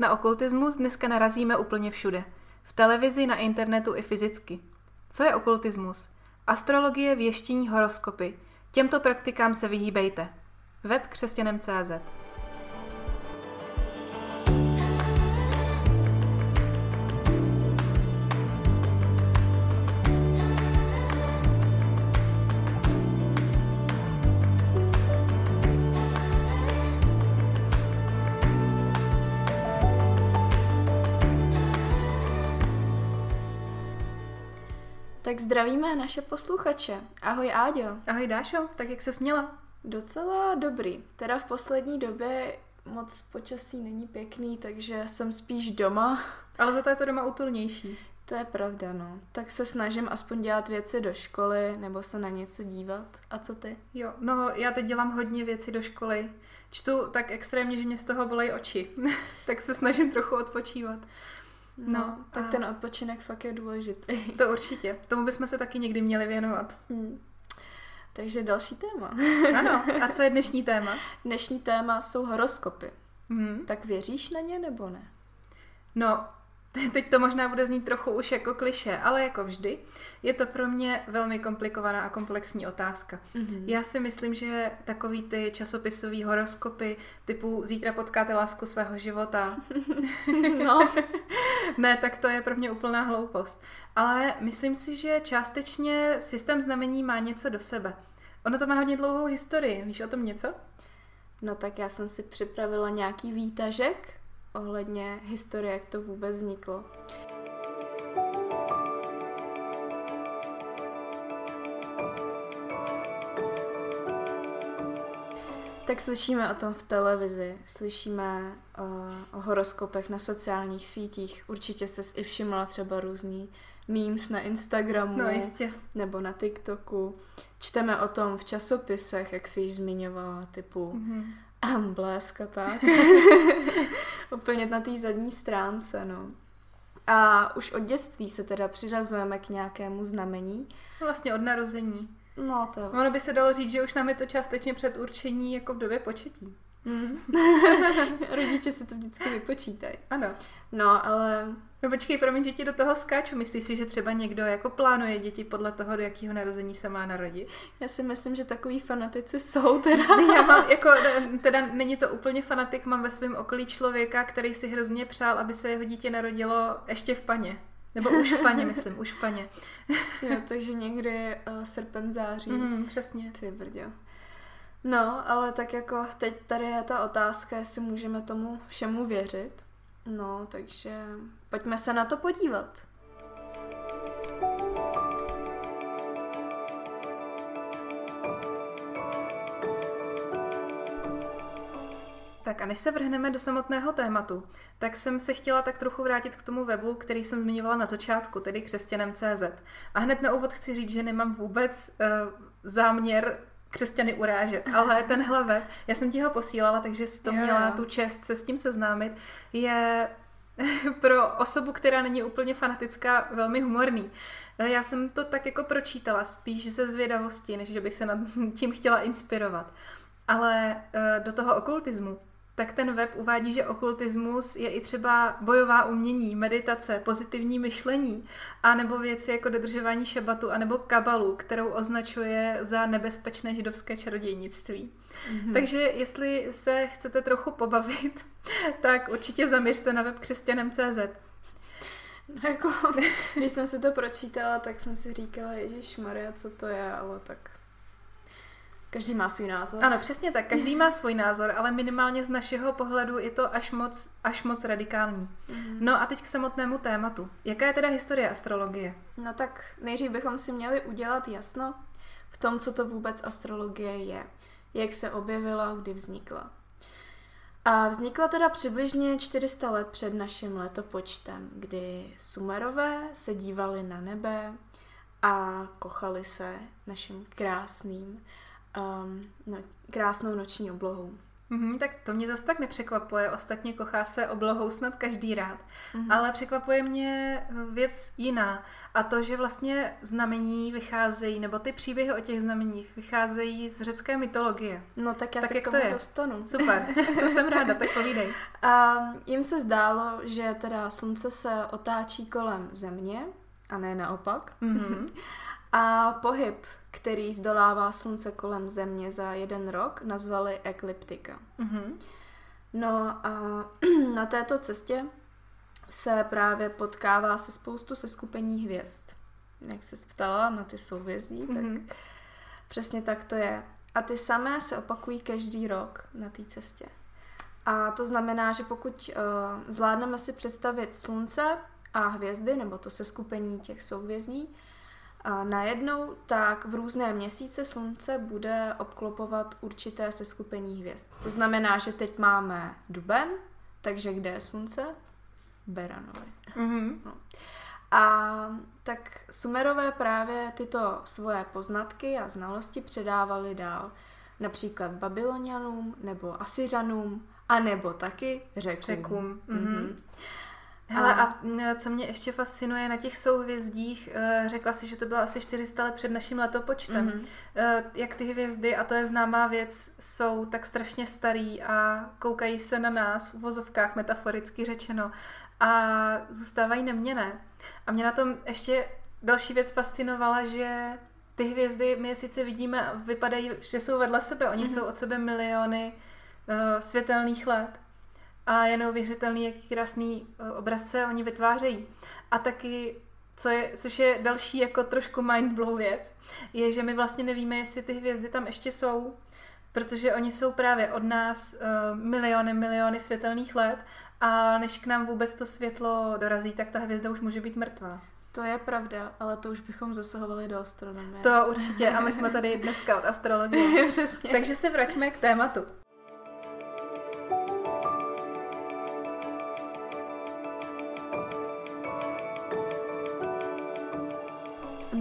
Na okultismus dneska narazíme úplně všude. V televizi, na internetu i fyzicky. Co je okultismus? Astrologie, věštění, horoskopy. Těmto praktikám se vyhýbejte. Web křesťanem.cz Tak zdravíme naše posluchače. Ahoj Áďo. Ahoj Dášo, tak jak se směla? Docela dobrý. Teda v poslední době moc počasí není pěkný, takže jsem spíš doma. Ale za to je to doma útulnější. To je pravda, no. Tak se snažím aspoň dělat věci do školy, nebo se na něco dívat. A co ty? Jo, no já teď dělám hodně věcí do školy. Čtu tak extrémně, že mě z toho bolej oči. tak se snažím trochu odpočívat. No, no tak a... ten odpočinek fakt je důležitý. To určitě. Tomu bychom se taky někdy měli věnovat. Hmm. Takže další téma. ano, a co je dnešní téma? Dnešní téma jsou horoskopy. Hmm. Tak věříš na ně nebo ne? No, Teď to možná bude znít trochu už jako kliše, ale jako vždy je to pro mě velmi komplikovaná a komplexní otázka. Mm-hmm. Já si myslím, že takový ty časopisový horoskopy typu zítra potkáte lásku svého života. no. ne, tak to je pro mě úplná hloupost. Ale myslím si, že částečně systém znamení má něco do sebe. Ono to má hodně dlouhou historii. Víš o tom něco? No tak já jsem si připravila nějaký výtažek ohledně historie, jak to vůbec vzniklo. Tak slyšíme o tom v televizi, slyšíme uh, o horoskopech na sociálních sítích. Určitě se i všimla třeba různý memes na Instagramu no, jistě. nebo na TikToku. Čteme o tom v časopisech, jak jsi již zmiňovala, typu mm-hmm. Blesk a tak. Úplně na té zadní stránce, no. A už od dětství se teda přiřazujeme k nějakému znamení. Vlastně od narození. No to... Ono by se dalo říct, že už nám je to částečně předurčení jako v době početí. Mm. Rodiče si to vždycky vypočítají. Ano. No, ale... No počkej, promiň, že ti do toho skáču. Myslíš si, že třeba někdo jako plánuje děti podle toho, do jakého narození se má narodit? Já si myslím, že takový fanatici jsou teda. Já mám, jako, teda není to úplně fanatik, mám ve svém okolí člověka, který si hrozně přál, aby se jeho dítě narodilo ještě v paně. Nebo už v paně, myslím, už v paně. jo, takže někdy uh, srpen, září. Mm, přesně. Ty brdě. No, ale tak jako teď tady je ta otázka, jestli můžeme tomu všemu věřit. No, takže pojďme se na to podívat. Tak a než se vrhneme do samotného tématu, tak jsem se chtěla tak trochu vrátit k tomu webu, který jsem zmiňovala na začátku, tedy křesťanem.cz. A hned na úvod chci říct, že nemám vůbec uh, záměr křesťany urážet, ale tenhle web, já jsem ti ho posílala, takže jsi to měla tu čest se s tím seznámit, je pro osobu, která není úplně fanatická, velmi humorný. Já jsem to tak jako pročítala, spíš ze zvědavosti, než že bych se nad tím chtěla inspirovat. Ale eh, do toho okultismu tak ten web uvádí, že okultismus je i třeba bojová umění, meditace, pozitivní myšlení, a nebo věci jako dodržování šabatu, anebo kabalu, kterou označuje za nebezpečné židovské čarodějnictví. Mm-hmm. Takže jestli se chcete trochu pobavit, tak určitě zaměřte na web křesťanem.cz. No jako, když jsem si to pročítala, tak jsem si říkala, Ježíš Maria, co to je, ale tak Každý má svůj názor. Ano, přesně tak. Každý má svůj názor, ale minimálně z našeho pohledu je to až moc, až moc radikální. Mm. No a teď k samotnému tématu. Jaká je teda historie astrologie? No tak nejdřív bychom si měli udělat jasno v tom, co to vůbec astrologie je. Jak se objevila, kdy vznikla. A vznikla teda přibližně 400 let před naším letopočtem, kdy Sumerové se dívali na nebe a kochali se naším krásným um, no, krásnou noční oblohou. Mm-hmm, tak to mě zase tak nepřekvapuje. Ostatně kochá se oblohou snad každý rád. Mm-hmm. Ale překvapuje mě věc jiná. A to, že vlastně znamení vycházejí, nebo ty příběhy o těch znameních vycházejí z řecké mytologie. No tak já tak se jak k tomu to je? dostanu. Super, to jsem ráda, tak povídej. A jim se zdálo, že teda slunce se otáčí kolem země, a ne naopak. Mm-hmm. A pohyb, který zdolává slunce kolem země za jeden rok, nazvali ekliptika. Mm-hmm. No a na této cestě se právě potkává se spoustu seskupení hvězd. Jak se ptala na ty souvězdí, tak Mhm. přesně tak to je. A ty samé se opakují každý rok na té cestě. A to znamená, že pokud uh, zvládneme si představit slunce a hvězdy, nebo to seskupení těch souhvězdí, a najednou, tak v různé měsíce slunce bude obklopovat určité seskupení hvězd. To znamená, že teď máme duben, takže kde je slunce? Beranovi. Mm-hmm. A tak Sumerové právě tyto svoje poznatky a znalosti předávali dál. Například Babylonianům nebo Asyřanům, a nebo taky řekům. Řekům. Mhm. Mm-hmm. Hele, A- co mě ještě fascinuje na těch souhvězdích, eh, řekla si, že to bylo asi 400 let před naším letopočtem. Mhm. Eh, Jak ty hvězdy, a to je známá věc, jsou tak strašně starý a koukají se na nás v uvozovkách, metaforicky řečeno, a zůstávají neměné. A mě na tom ještě další věc fascinovala, že ty hvězdy my je sice vidíme a vypadají, že jsou vedle sebe, oni Mhm. jsou od sebe miliony uh, světelných let a je neuvěřitelný, jaký krásný uh, obrazce oni vytvářejí. A taky, co je, což je další jako trošku mind blow věc, je, že my vlastně nevíme, jestli ty hvězdy tam ještě jsou, protože oni jsou právě od nás uh, miliony, miliony světelných let a než k nám vůbec to světlo dorazí, tak ta hvězda už může být mrtvá. To je pravda, ale to už bychom zasahovali do astronomie. To určitě a my jsme tady dneska od astrologie. Přesně. Takže se vraťme k tématu.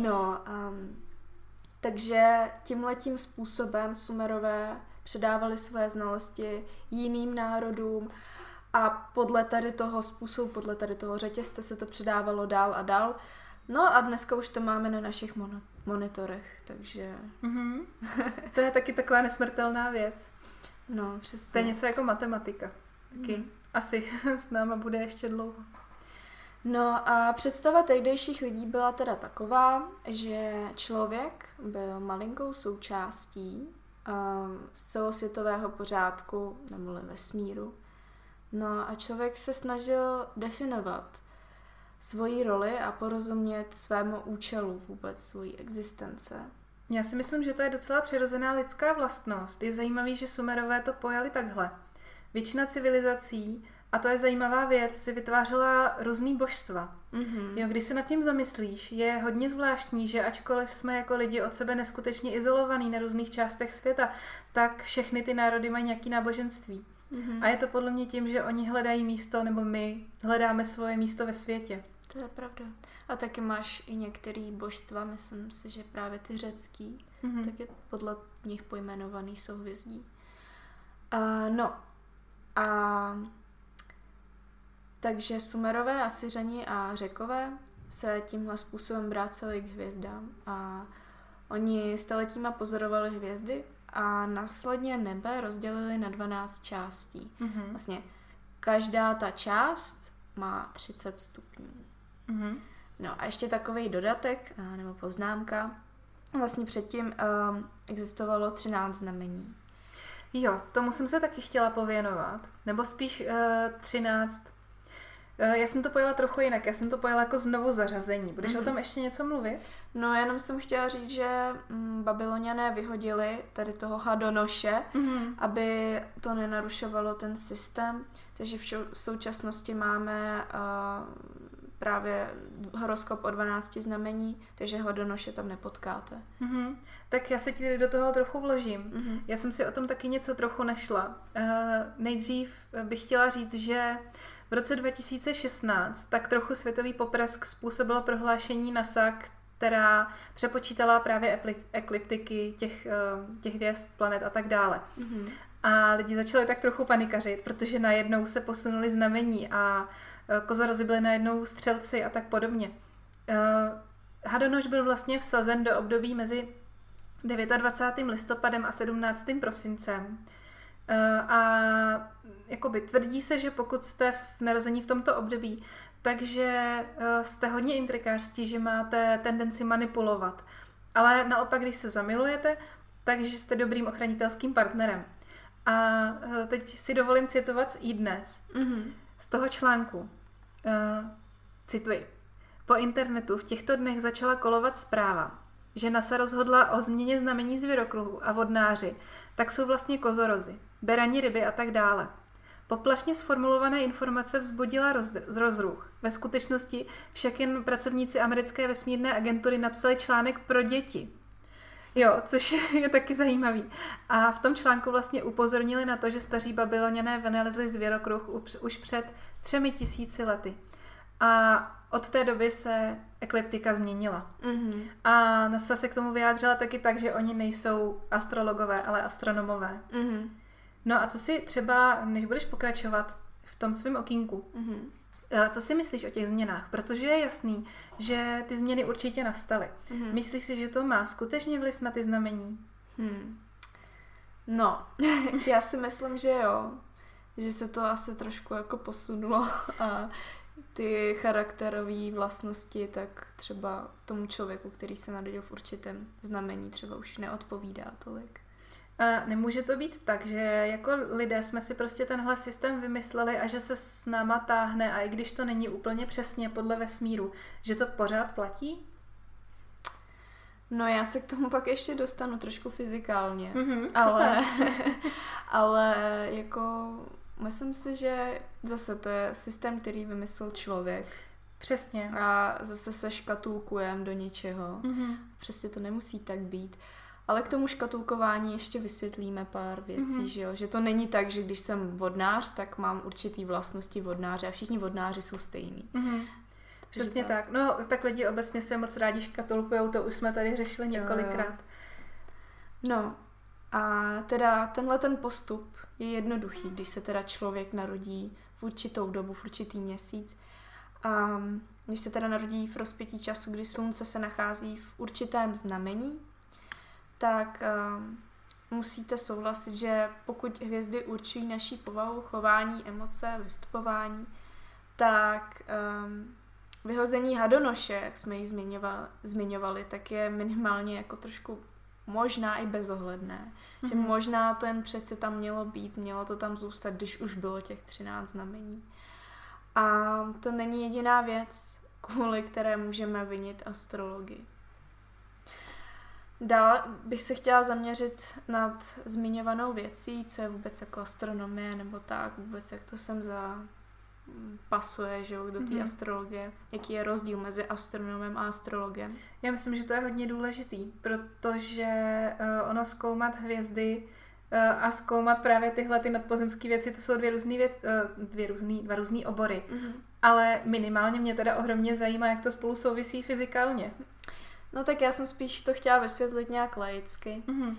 No, um, takže tímhletím způsobem Sumerové předávali své znalosti jiným národům a podle tady toho způsobu, podle tady toho řetězce se to předávalo dál a dál. No a dneska už to máme na našich mono- monitorech, takže Mhm. To je taky taková nesmrtelná věc. no přesně. To je něco jako matematika. Taky Mhm. asi s náma bude ještě dlouho. No a představa tehdejších lidí byla teda taková, že člověk byl malinkou součástí um, celosvětového pořádku neboli vesmíru. No a člověk se snažil definovat svoji roli a porozumět svému účelu vůbec svojí existence. Já si myslím, že to je docela přirozená lidská vlastnost. Je zajímavý, že Sumerové to pojali takhle. Většina civilizací, a to je zajímavá věc, si vytvářela různý božstva. Mm-hmm. Jo, když se nad tím zamyslíš, je hodně zvláštní, že ačkoliv jsme jako lidi od sebe neskutečně izolovaní na různých částech světa, tak všechny ty národy mají nějaký náboženství. Mm-hmm. A je to podle mě tím, že oni hledají místo, nebo my hledáme svoje místo ve světě. To je pravda. A taky máš i některý božstva, myslím si, že právě ty řecký, Mhm. tak je podle nich pojmenovaný souhvězdí. A, no, a takže Sumerové, Asyřani a Řekové se tímhle způsobem vraceli k hvězdám a oni staletíma pozorovali hvězdy a následně nebe rozdělili na 12 částí. Mhm. Vlastně každá ta část má 30 stupňů. Mhm. No a ještě takový dodatek a, nebo poznámka. Vlastně předtím um, existovalo 13 znamení. Jo, tomu jsem se taky chtěla pověnovat. Nebo spíš uh, 13. Uh, já jsem to pojela trochu jinak. Já jsem to pojela jako znovu zařazení. Budeš Mhm. o tom ještě něco mluvit? No jenom jsem chtěla říct, že mm, babyloniané vyhodili tady toho hadonoše, Mhm. aby to nenarušovalo ten systém. Takže v, šou- v současnosti máme uh, právě horoskop o 12 znamení, takže hodonoše tam nepotkáte. Mhm. Tak já se ti do toho trochu vložím. Mhm. Já jsem si o tom taky něco trochu našla. Uh, nejdřív bych chtěla říct, že v roce 2016 tak trochu světový poprask způsobilo prohlášení NASA, která přepočítala právě ekliptiky těch, uh, těch hvězd, planet a tak dále. Mhm. A lidi začali tak trochu panikařit, protože najednou se posunuli znamení a e, kozorozy byly najednou střelci a tak podobně. E, Hadonoš byl vlastně vsazen do období mezi 29. listopadem a 17. prosincem. E, a jakoby tvrdí se, že pokud jste v narození v tomto období, takže jste hodně intrikářstí, že máte tendenci manipulovat. Ale naopak, když se zamilujete, takže jste dobrým ochranitelským partnerem. A eh, teď si dovolím citovat z iDnes, mm-hmm. z toho článku. Uh, cituji. Po internetu v těchto dnech začala kolovat zpráva, že NASA rozhodla o změně znamení zvěrokruhu a vodnáři, tak jsou vlastně kozorozy, berani ryby a tak dále. Poplašně sformulované informace vzbudila roz, rozruch. Ve skutečnosti však jen pracovníci americké vesmírné agentury napsali článek pro děti, Jo, což je taky zajímavý. A v tom článku vlastně upozornili na to, že staří babyloněné vynalezli zvěrokruh už před třemi tisíci lety. A od té doby se ekliptika změnila. Mm-hmm. A NASA se k tomu vyjádřila taky tak, že oni nejsou astrologové, ale astronomové. Mm-hmm. No a co si třeba, než budeš pokračovat v tom svém okýnku, mm-hmm. Co si myslíš o těch změnách? Protože je jasný, že ty změny určitě nastaly. Mm-hmm. Myslíš si, že to má skutečně vliv na ty znamení? Hmm. No, já si myslím, že jo. Že se to asi trošku jako posunulo a ty charakterové vlastnosti tak třeba tomu člověku, který se narodil v určitém znamení, třeba už neodpovídá tolik. A nemůže to být tak, že jako lidé jsme si prostě tenhle systém vymysleli a že se s náma táhne a i když to není úplně přesně podle vesmíru, že to pořád platí? No já se k tomu pak ještě dostanu trošku fyzikálně, mm-hmm, ale, ale jako myslím si, že zase to je systém, který vymyslel člověk. Přesně. A zase se škatulkujeme do něčeho. Mm-hmm. Přesně to nemusí tak být. Ale k tomu škatulkování ještě vysvětlíme pár věcí, mm-hmm. že jo? Že to není tak, že když jsem vodnář, tak mám určitý vlastnosti vodnáře a všichni vodnáři jsou stejní. Mm-hmm. Přesně tak. tak. No, tak lidi obecně se moc rádi škatulkujou, to už jsme tady řešili několikrát. No, a teda tenhle ten postup je jednoduchý, když se teda člověk narodí v určitou dobu, v určitý měsíc. A když se teda narodí v rozpětí času, kdy slunce se nachází v určitém znamení, tak um, musíte souhlasit, že pokud hvězdy určují naší povahu, chování, emoce, vystupování, tak um, vyhození hadonoše, jak jsme ji zmiňovali, zmiňovali, tak je minimálně jako trošku možná i bezohledné. Mm-hmm. Že mhm. možná to jen přece tam mělo být, mělo to tam zůstat, když už bylo těch 13 znamení. A to není jediná věc, kvůli které můžeme vinit astrologii. Dál bych se chtěla zaměřit nad zmiňovanou věcí, co je vůbec jako astronomie, nebo tak, vůbec jak to sem za pasuje, že jo, do té mm-hmm. astrologie, jaký je rozdíl mezi astronomem a astrologem. Já myslím, že to je hodně důležitý, protože uh, ono zkoumat hvězdy uh, a zkoumat právě tyhle ty nadpozemské věci, to jsou dvě různé věc, uh, dvě různý, dva různé obory. Mm-hmm. Ale minimálně mě teda ohromně zajímá, jak to spolu souvisí fyzikálně. No tak já jsem spíš to chtěla vysvětlit nějak laicky. Mm-hmm. Uh,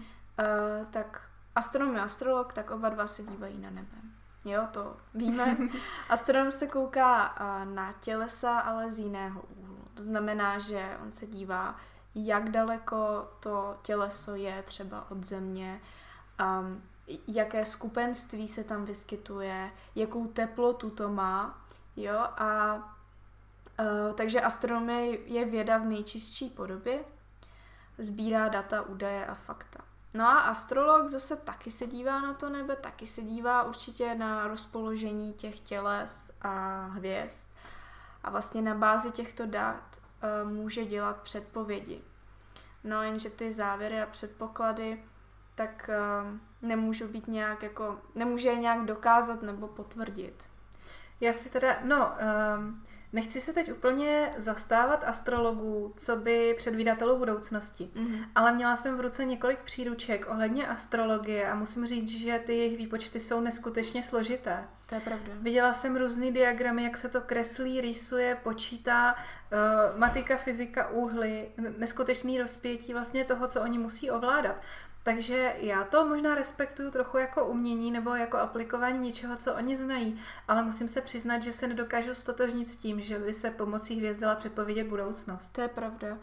tak astronom a astrolog, tak oba dva se dívají na nebe. Jo, to víme. Astronom se kouká na tělesa, ale z jiného úhlu. To znamená, že on se dívá, jak daleko to těleso je třeba od země, um, jaké skupenství se tam vyskytuje, jakou teplotu to má, jo, a Uh, takže astronomie je věda v nejčistší podobě, sbírá data, údaje a fakta. No a astrolog zase taky se dívá na to nebe, taky se dívá určitě na rozpoložení těch těles a hvězd. A vlastně na bázi těchto dat uh, může dělat předpovědi. No jenže ty závěry a předpoklady tak uh, nemůžou být nějak jako, nemůže je nějak dokázat nebo potvrdit. Já si teda, no, um, Nechci se teď úplně zastávat astrologů, co by předvídatelů budoucnosti, mm-hmm. ale měla jsem v ruce několik příruček ohledně astrologie a musím říct, že ty jejich výpočty jsou neskutečně složité. To je pravda. Viděla jsem různé diagramy, jak se to kreslí, rýsuje, počítá, uh, matika, fyzika, úhly, neskutečný rozpětí vlastně toho, co oni musí ovládat. Takže já to možná respektuju trochu jako umění nebo jako aplikování něčeho, co oni znají, ale musím se přiznat, že se nedokážu stotožnit s tím, že by se pomocí hvězd dala předpovědět budoucnost. To je pravda.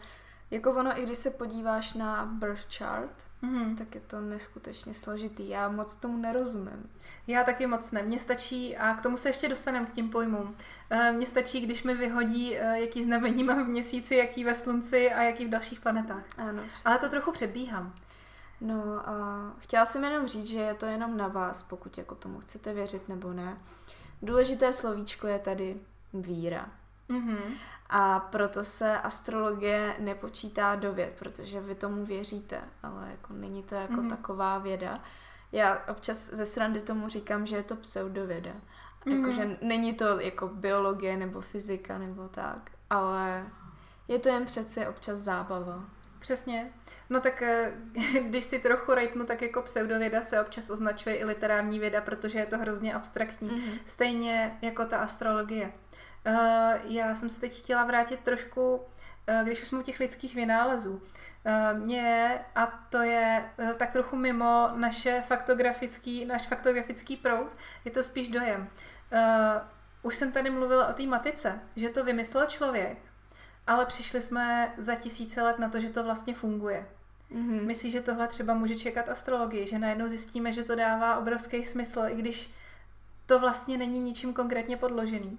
Jako ono, i když se podíváš na birth chart, Mhm. tak je to neskutečně složitý. Já moc tomu nerozumím. Já taky moc ne. Mně stačí, a k tomu se ještě dostaneme k tím pojmům, Eh, mně stačí, když mi vyhodí, eh, jaký znamení mám v měsíci, jaký ve slunci a jaký v dalších planetách. Ano, přesně. Ale to trochu předbíhám. No a chtěla jsem jenom říct, že je to jenom na vás, pokud jako tomu chcete věřit nebo ne. Důležité slovíčko je tady víra. Mhm. A proto se astrologie nepočítá do věd, protože vy tomu věříte, ale jako není to jako Mhm. taková věda. Já občas ze srandy tomu říkám, že je to pseudověda. Mhm. Jakože není to jako biologie nebo fyzika nebo tak, ale je to jen přece občas zábava. Přesně. No tak eh, když si trochu rejpnu, tak jako pseudověda se občas označuje i literární věda, protože je to hrozně abstraktní. Mhm. Stejně jako ta astrologie. Eh, Já jsem se teď chtěla vrátit trošku, eh, když už jsme u těch lidských vynálezů. Mě, a to je tak trochu mimo naše faktografický, náš faktografický proud, je to spíš dojem. Už jsem tady mluvila o té matice, že to vymyslel člověk, ale přišli jsme za tisíce let na to, že to vlastně funguje. Mhm. Myslíš, že tohle třeba může čekat astrologii, že najednou zjistíme, že to dává obrovský smysl, i když to vlastně není ničím konkrétně podložený.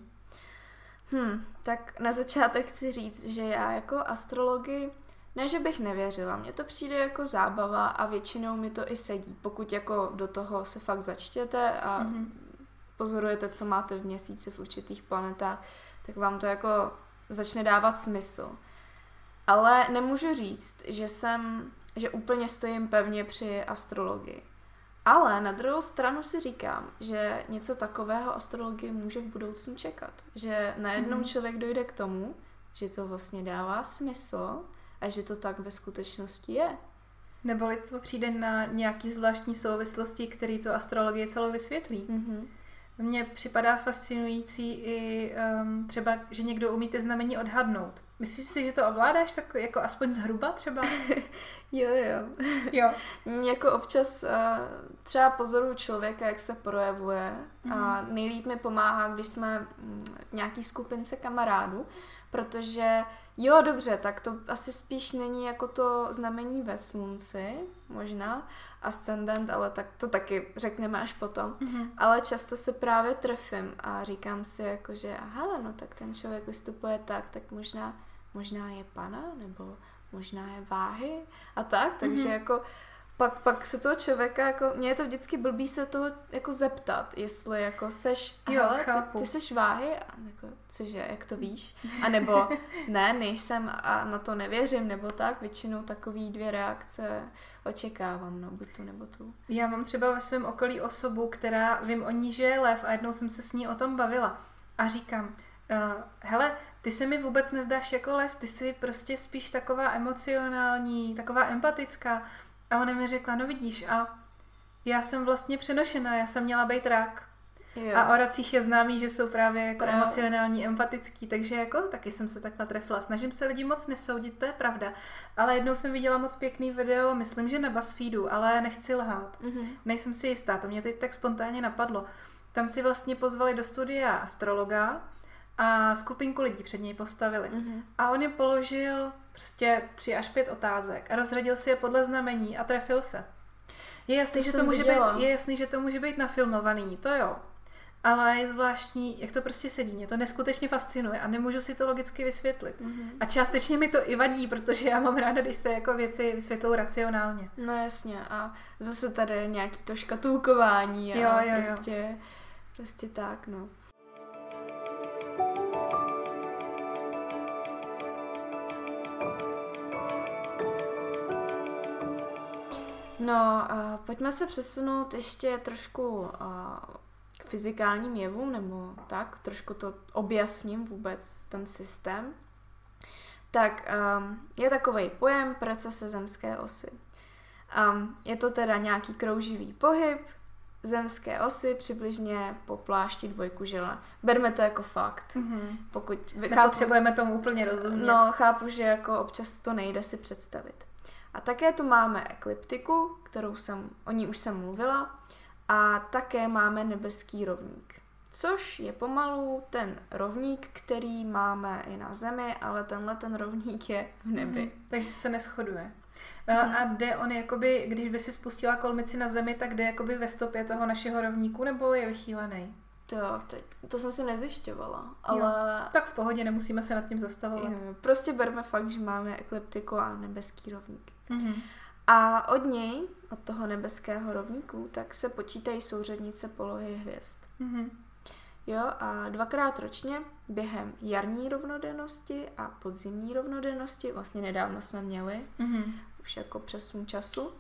Hm, tak na začátek chci říct, že já jako astrologii, ne, že bych nevěřila, mně to přijde jako zábava a většinou mi to i sedí. Pokud jako do toho se fakt začtěte a Mhm. pozorujete, co máte v měsíci v určitých planetách, tak vám to jako začne dávat smysl. Ale nemůžu říct, že jsem, že úplně stojím pevně při astrologii. Ale na druhou stranu si říkám, že něco takového astrologie může v budoucnu čekat. Že najednou Mhm. člověk dojde k tomu, že to vlastně dává smysl a že to tak ve skutečnosti je. Nebo lidstvo přijde na nějaký zvláštní souvislosti, který tu astrologii celou vysvětlí. Mhm. Mně připadá fascinující i um, třeba, že někdo umí ty znamení odhadnout. Myslíš si, že to ovládáš tak jako aspoň zhruba třeba? Jo, jo. jo. Jako občas uh, třeba pozoruju člověka, jak se projevuje a nejlíp mi pomáhá, když jsme mm, v nějaký skupince kamarádů, protože jo, dobře, tak to asi spíš není jako to znamení ve slunci, možná, ascendent, ale tak to taky řekneme až potom. Mhm. Ale často se právě trefím a říkám si jako, že aha, no tak ten člověk vystupuje tak, tak možná, možná je pana, nebo možná je váhy a tak, takže Mhm. jako pak, pak se toho člověka, jako, mně je to vždycky blbý se toho jako zeptat, jestli jako seš, Jo, ty, ty seš váhy, a jako, cože, jak to víš? A nebo ne, nejsem a na to nevěřím, nebo tak, většinou takový dvě reakce očekávám, no, buď tu nebo tu. Já mám třeba ve svém okolí osobu, která vím o ní, že je lev a jednou jsem se s ní o tom bavila. A říkám, uh, hele, ty se mi vůbec nezdáš jako lev, ty jsi prostě spíš taková emocionální, taková empatická. A ona mi řekla, no vidíš, a já jsem vlastně přenošená, já jsem měla být rak. Jo. A o racích je známý, že jsou právě jako Právě. emocionální, empatický, takže jako taky jsem se takhle trefila. Snažím se lidi moc nesoudit, to je pravda. Ale jednou jsem viděla moc pěkný video, myslím, že na BuzzFeedu, ale nechci lhát. Mhm. Nejsem si jistá, to mě teď tak spontánně napadlo. Tam si vlastně pozvali do studia astrologa a skupinku lidí před něj postavili. Mhm. A on jim položil prostě tři až pět otázek a rozradil si je podle znamení a trefil se. Je jasný, To že to může viděla. být, je jasný, že to může být nafilmovaný, to jo. Ale je zvláštní, jak to prostě sedí. Mě to neskutečně fascinuje a nemůžu si to logicky vysvětlit. Mhm. A částečně mi to i vadí, protože já mám ráda, když se jako věci vysvětlou racionálně. No jasně a zase tady je nějaký to škatulkování a Jo, jo, jo. prostě, prostě tak, no. No, a pojďme se přesunout ještě trošku k fyzikálním jevům, nebo tak, trošku to objasním vůbec ten systém. Tak um, je takový pojem precese zemské osy. Um, je to teda nějaký krouživý pohyb zemské osy přibližně po plášti dvojku žele. Berme to jako fakt. Mm-hmm. Pokud Nepotřebujeme tomu úplně rozumět. No, chápu, že jako občas to nejde si představit. A také tu máme ekliptiku, kterou jsem, o ní už jsem mluvila, a také máme nebeský rovník. Což je pomalu ten rovník, který máme i na Zemi, ale tenhle ten rovník je v nebi. Mm, takže se neschoduje. Mm. A jde on jakoby, když by si spustila kolmici na Zemi, tak jde jakoby ve stopě toho našeho rovníku, nebo je vychýlený? To, teď, to jsem si nezjišťovala, ale... Jo, tak v pohodě, nemusíme se nad tím zastavovat. Jo, prostě berme fakt, že máme ekliptiku a nebeský rovník. Mm-hmm. A od něj, od toho nebeského rovníku, tak se počítají souřadnice polohy hvězd. Mm-hmm. Jo, a dvakrát ročně během jarní rovnodennosti a podzimní rovnodennosti, vlastně nedávno jsme měli, mm-hmm. Už jako přesun času,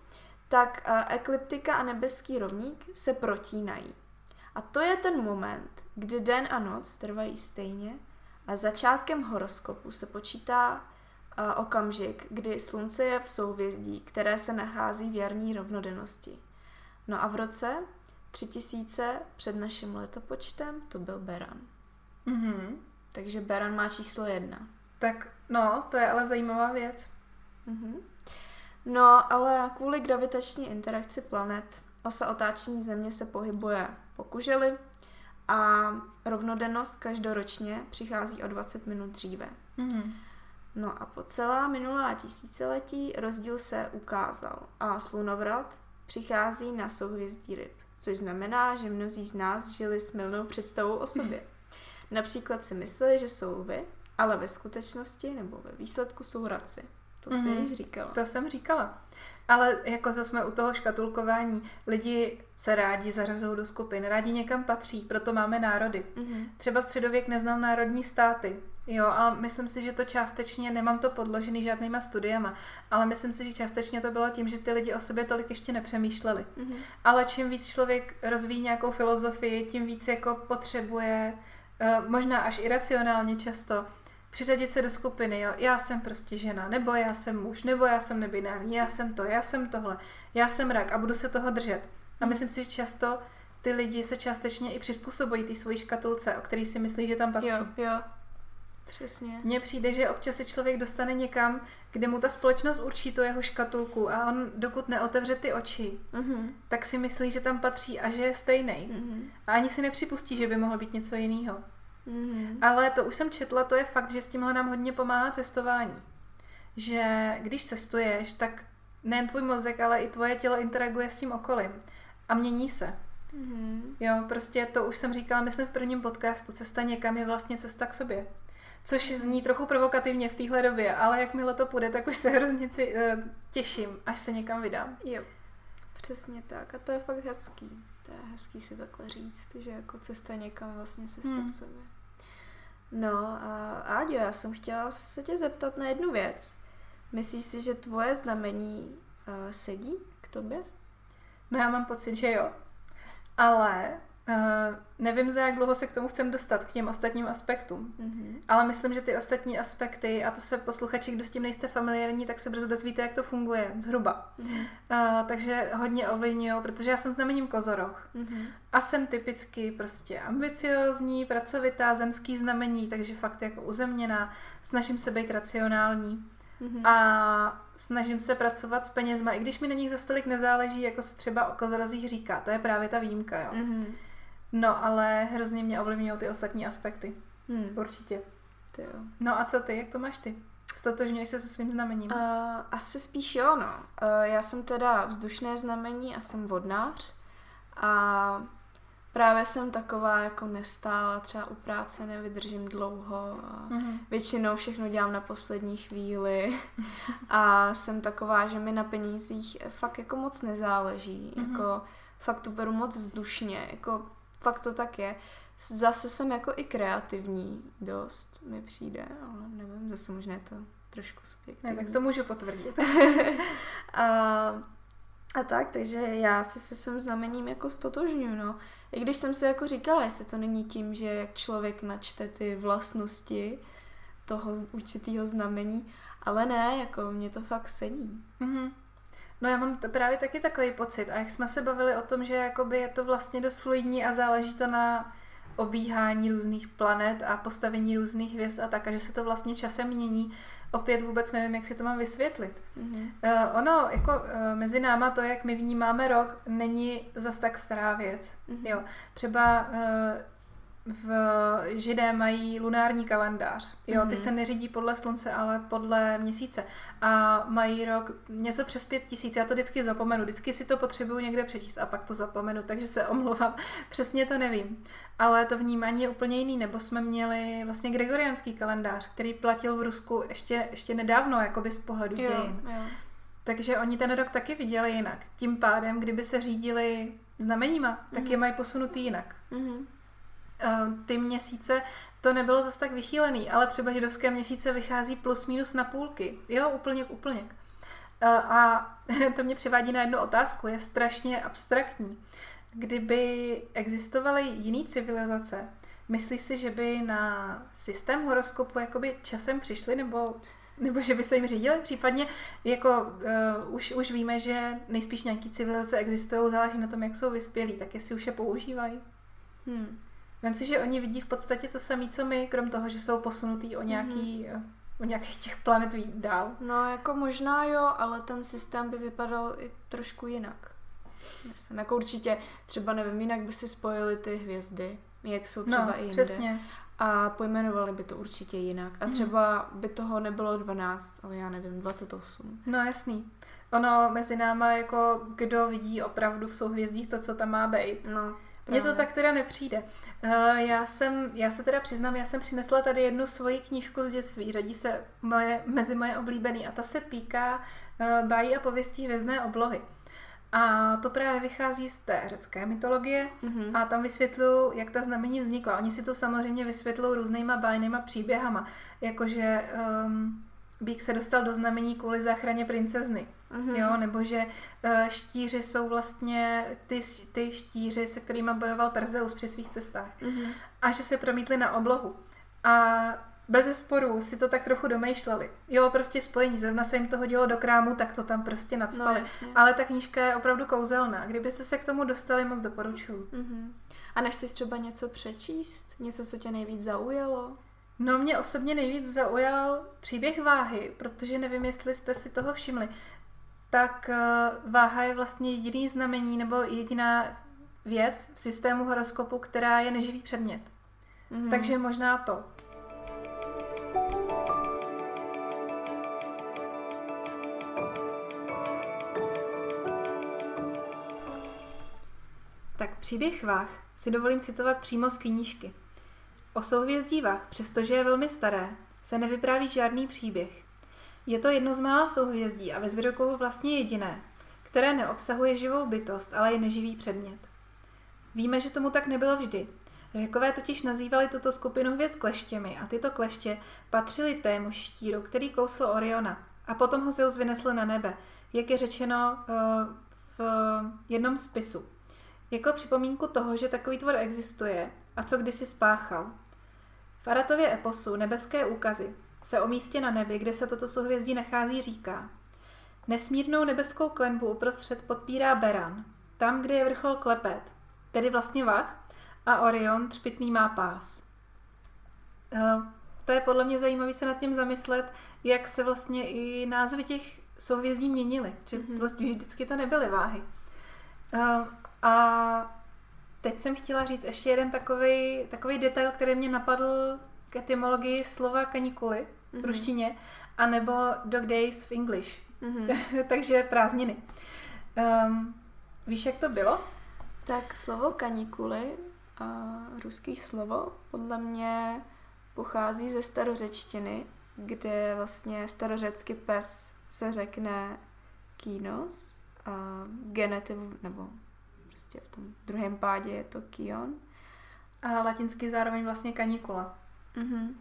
tak ekliptika a nebeský rovník se protínají. A to je ten moment, kdy den a noc trvají stejně a začátkem horoskopu se počítá uh, okamžik, kdy slunce je v souvězdí, které se nachází v jarní rovnodennosti. No a v roce 3000 před naším letopočtem to byl Beran. Mm-hmm. Takže Beran má číslo jedna. Tak no, to je ale zajímavá věc. Mm-hmm. No, ale kvůli gravitační interakci planet osa otáčení Země se pohybuje po kuželi a rovnodennost každoročně přichází o 20 minut dříve. Mm-hmm. No a po celá minulá tisíciletí rozdíl se ukázal a slunovrat přichází na souhvězdí ryb, což znamená, že mnozí z nás žili s milnou představou o sobě. Například si mysleli, že jsou vy, ale ve skutečnosti nebo ve výsledku jsou raci. To mm-hmm. jsi již říkala. To jsem říkala. Ale jako zase jsme u toho škatulkování, lidi se rádi zařazují do skupin, rádi někam patří, proto máme národy. Mm-hmm. Třeba středověk neznal národní státy, jo, a myslím si, že to částečně, nemám to podložený žádnýma studiama, ale myslím si, že částečně to bylo tím, že ty lidi o sobě tolik ještě nepřemýšleli. Mm-hmm. Ale čím víc člověk rozvíjí nějakou filozofii, tím víc jako potřebuje, eh, možná až iracionálně často, přiřadit se do skupiny, jo, já jsem prostě žena, nebo já jsem muž, nebo já jsem nebinární, já jsem to, já jsem tohle, já jsem rak a budu se toho držet. A myslím si, že často ty lidi se částečně i přizpůsobují té svojí škatulce, o který si myslí, že tam patří. Jo, jo. Přesně. Mně přijde, že občas se člověk dostane někam, kde mu ta společnost určí tu jeho škatulku a on dokud neotevře ty oči, mm-hmm. tak si myslí, že tam patří a že je stejný. Mm-hmm. A ani si nepřipustí, že by mohl být něco jiného. Mm-hmm. Ale to už jsem četla, to je fakt, že s tímhle nám hodně pomáhá cestování. Že když cestuješ, tak nejen tvůj mozek, ale i tvoje tělo interaguje s tím okolím a mění se. Mm-hmm. Jo, prostě to už jsem říkala, myslím v prvním podcastu, cesta někam je vlastně cesta k sobě. Což zní trochu provokativně v téhle době, ale jakmile to půjde, tak už se hrozně uh, těším, až se někam vydám. Jo, přesně tak. A to je fakt hezký. To je hezký si takhle říct, že jako cesta někam vlastně cesta hmm. k sobě. No a Áďo, já jsem chtěla se tě zeptat na jednu věc. Myslíš si, že tvoje znamení uh, sedí k tobě? No já mám pocit, že jo. Ale Uh, nevím, za jak dlouho se k tomu chcem dostat, k těm ostatním aspektům. Mm-hmm. Ale myslím, že ty ostatní aspekty, a to se posluchači, kdo s tím nejste familiární, tak se brzo dozvíte, jak to funguje, zhruba. Mm-hmm. Uh, takže hodně ovlivňují, protože já jsem znamením kozoroch. Mm-hmm. A jsem typicky prostě ambiciozní, pracovitá, zemský znamení, takže fakt jako uzemněná, snažím se být racionální. Mm-hmm. A snažím se pracovat s penězma, i když mi na nich za stolik nezáleží, jako se třeba o kozorozích říká. To je právě ta výjimka, jo. Mm-hmm. No, ale hrozně mě ovlivňují ty ostatní aspekty. Hmm. Určitě. Ty jo. No a co ty? Jak to máš ty? Stotožňuješ se se svým znamením? Uh, asi spíš jo, no. Uh, já jsem teda vzdušné znamení a jsem vodnář. A právě jsem taková jako nestála, třeba u práce nevydržím dlouho a mm-hmm. většinou všechno dělám na poslední chvíli a jsem taková, že mi na penízích fakt jako moc nezáleží, mm-hmm. jako fakt to beru moc vzdušně, jako fakt to tak je. Zase jsem jako i kreativní dost, mi přijde, ale nevím, zase možná je to trošku subjektivní. Ne, tak to můžu potvrdit. a, a tak, takže já se se svým znamením jako stotožňuji, no. I když jsem si jako říkala, jestli to není tím, že jak člověk načte ty vlastnosti toho určitého znamení, ale ne, jako mě to fakt sedí. Mm-hmm. No já mám t- právě taky takový pocit. A jak jsme se bavili o tom, že jakoby je to vlastně dost fluidní a záleží to na obíhání různých planet a postavení různých hvězd a tak, a že se to vlastně časem mění. Opět vůbec nevím, jak si to mám vysvětlit. Mhm. Uh, ono, jako uh, mezi náma to, jak my vnímáme rok, není zas tak stará věc. Mhm. Jo. Třeba uh, v židé mají lunární kalendář. Jo, ty Mhm. se neřídí podle slunce, ale podle měsíce. A mají rok něco přes pět tisíc. Já to vždycky zapomenu. Vždycky si to potřebuju někde přečíst a pak to zapomenu, takže se omlouvám. Přesně to nevím. Ale to vnímání je úplně jiný. Nebo jsme měli vlastně gregoriánský kalendář, který platil v Rusku ještě, ještě nedávno, jakoby z pohledu Jo, dějin. jo. Takže oni ten rok taky viděli jinak. Tím pádem, kdyby se řídili znameníma, tak Mhm. je mají posunutý jinak. Mhm. Eh, ty měsíce to nebylo zas tak vychýlený, ale třeba židovské měsíce vychází plus minus na půlky. Jo, úplně, úplně. Eh, A to mě přivádí na jednu otázku, je strašně abstraktní. Kdyby existovaly jiné civilizace, myslíš si, že by na systém horoskopu jakoby časem přišli, nebo, nebo že by se jim řídili? Případně jako uh, už, už víme, že nejspíš nějaký civilizace existují, záleží na tom, jak jsou vyspělí, tak jestli už je používají. Hm. Vem si, že oni vidí v podstatě to samé, co my, krom toho, že jsou posunutý o nějaký, mm-hmm. o nějakých těch planet dál. No, jako možná jo, ale ten systém by vypadal i trošku jinak. Myslím, jako určitě, třeba nevím, jinak by si spojili ty hvězdy, jak jsou třeba No, i jinde. přesně. A pojmenovali by to určitě jinak. A Mhm. třeba by toho nebylo 12, ale já nevím, 28. No jasný. Ono mezi náma, jako kdo vidí opravdu v souhvězdích to, co tam má být. No, Mně to právě. tak teda nepřijde. Uh, já jsem, já se teda přiznám, já jsem přinesla tady jednu svoji knížku z dětství, řadí se moje, mezi moje oblíbený a ta se týká uh, bájí a pověstí hvězdné oblohy. A to právě vychází z té řecké mytologie Mhm. a tam vysvětlují, jak ta znamení vznikla. Oni si to samozřejmě vysvětlují různýma bájnýma příběhama, jakože um, Bík se dostal do znamení kvůli záchraně princezny, Mhm. jo, nebo že uh, štíři jsou vlastně ty, ty štíři, se kterými bojoval Perzeus při svých cestách Mhm. a že se promítli na oblohu. A bez sporu si to tak trochu domýšleli. Jo, prostě spojení, zrovna se jim to hodilo do krámu, tak to tam prostě No, nadspali. jasně. Ale ta knížka je opravdu kouzelná. Kdybyste se k tomu dostali, moc doporučuju. Mhm. A nechceš třeba něco přečíst? Něco, co tě nejvíc zaujalo? No mě osobně nejvíc zaujal příběh váhy, protože nevím, jestli jste si toho všimli. Tak eh, váha je vlastně jediný znamení nebo jediná věc v systému horoskopu, která je neživý předmět. Mhm. Takže možná to. Tak příběh Vach si dovolím citovat přímo z knížky. O souhvězdí Vach, přestože je velmi staré, se nevypráví žádný příběh. Je to jedno z mála souhvězdí a ve zvědokohu vlastně jediné, které neobsahuje živou bytost, ale je neživý předmět. Víme, že tomu tak nebylo vždy. Řekové totiž nazývali tuto skupinu hvězd kleštěmi a tyto kleště patřily tému štíru, který kousl Oriona a potom ho Zeus vynesl na nebe, jak je řečeno eh, v jednom spisu. Jako připomínku toho, že takový tvor existuje a co kdysi spáchal. V Aratově eposu Nebeské úkazy se o místě na nebi, kde se toto souhvězdí nachází, říká Nesmírnou nebeskou klenbu uprostřed podpírá Beran, tam, kde je vrchol Klepet, tedy vlastně Vach, a Orion třpitný má pás. Eh, To je podle mě zajímavé se nad tím zamyslet, jak se vlastně i názvy těch souhvězdí měnily. Že Mhm. vlastně vždycky to nebyly váhy. Eh, A teď jsem chtěla říct ještě jeden takový, takový detail, který mě napadl k etymologii slova kanikuly v Mhm. ruštině, anebo dog days v English. Mhm. Takže prázdniny. Um, víš, jak to bylo? Tak slovo kanikuly, a ruský slovo, podle mě pochází ze starořečtiny, kde vlastně starořecky pes se řekne kínos a genetivu, nebo prostě v tom druhém pádě je to kion. A latinsky zároveň vlastně kanikula. Mhm.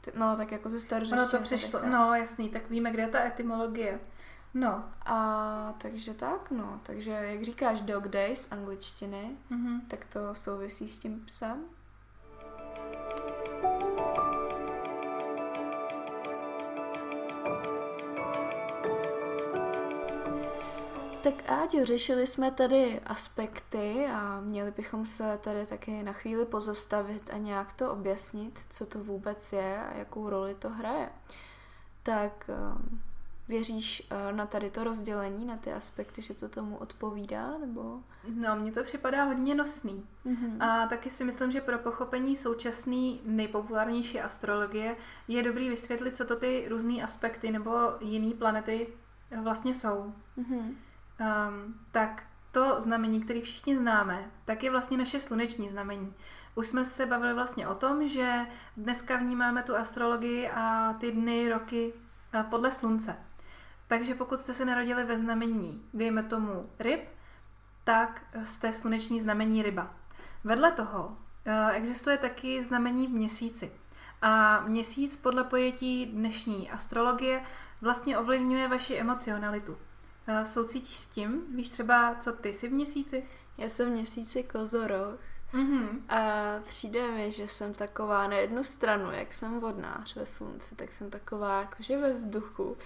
T- No, tak jako ze starořečtiny. Ono to přišlo, no jasný, tak víme, kde je ta etymologie. No. A takže tak, no. Takže jak říkáš dog days z angličtiny, Mhm. tak to souvisí s tím psem. Tak Áďo, řešili jsme tady aspekty a měli bychom se tady taky na chvíli pozastavit a nějak to objasnit, co to vůbec je a jakou roli to hraje. Tak um, Věříš eh, na tady to rozdělení, na ty aspekty, že to tomu odpovídá, nebo? No, mně to připadá hodně nosný. Mm-hmm. A taky si myslím, že pro pochopení současné nejpopulárnější astrologie je dobrý vysvětlit, co to ty různé aspekty nebo jiné planety vlastně jsou. Mm-hmm. Um, tak to znamení, který všichni známe, tak je vlastně naše sluneční znamení. Už jsme se bavili vlastně o tom, že dneska vnímáme tu astrologii a ty dny, roky eh, podle slunce. Takže pokud jste se narodili ve znamení, dejme tomu ryb, tak jste sluneční znamení ryba. Vedle toho eh, existuje taky znamení v měsíci. A měsíc podle pojetí dnešní astrologie vlastně ovlivňuje vaši emocionalitu. Soucítíš s tím? Víš třeba, co ty jsi v měsíci? Já jsem v měsíci kozoroch. Mm-hmm. A přijde mi, že jsem taková na jednu stranu, jak jsem vodnář ve slunci, tak jsem taková jakože ve vzduchu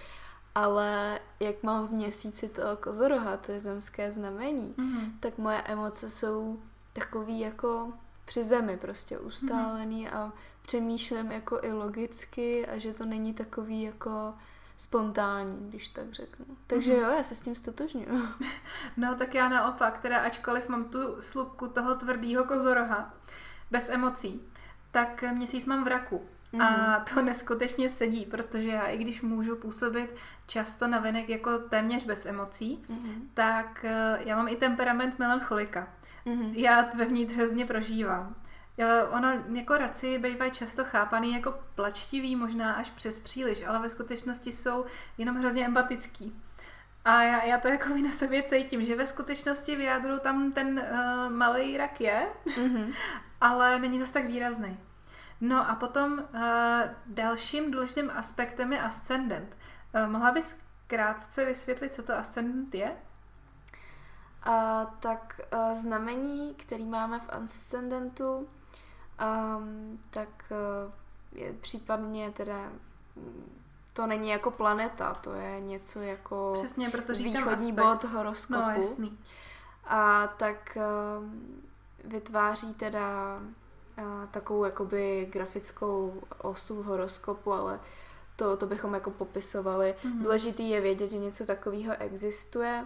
ale jak mám v měsíci toho kozoroha, to je zemské znamení, mm-hmm. tak moje emoce jsou takový jako při zemi prostě ustálený mm-hmm. a přemýšlím jako i logicky a že to není takový jako spontánní, když tak řeknu. Takže mm-hmm. jo, já se s tím stotožňuju. No tak já naopak, teda ačkoliv mám tu slupku toho tvrdého kozoroha, bez emocí, tak měsíc mám v raku. Mm. A mhm. to neskutečně sedí, protože já, i když můžu působit často na venek jako téměř bez emocí, mm. tak eh, já mám i temperament melancholika. Mm. Já vevnitř hrozně prožívám. Ono jako raci bývají často chápaný jako plačtivý, možná až přes příliš, ale ve skutečnosti jsou jenom hrozně empatický. A já, já to jako na sobě cítím, že ve skutečnosti v jádru tam ten uh, malý rak je, mm-hmm. ale není zase tak výrazný. No a potom uh, dalším důležitým aspektem je ascendent. Uh, mohla bys krátce vysvětlit, co to ascendent je? Uh, tak uh, znamení, který máme v ascendentu, um, tak uh, je případně teda to není jako planeta, to je něco jako Přesně, proto východní aspekt. bod horoskopu. No, jasný. A tak uh, vytváří teda takovou jakoby grafickou osu horoskopu, ale to, to bychom jako popisovali. Mm-hmm. Důležitý je vědět, že něco takového existuje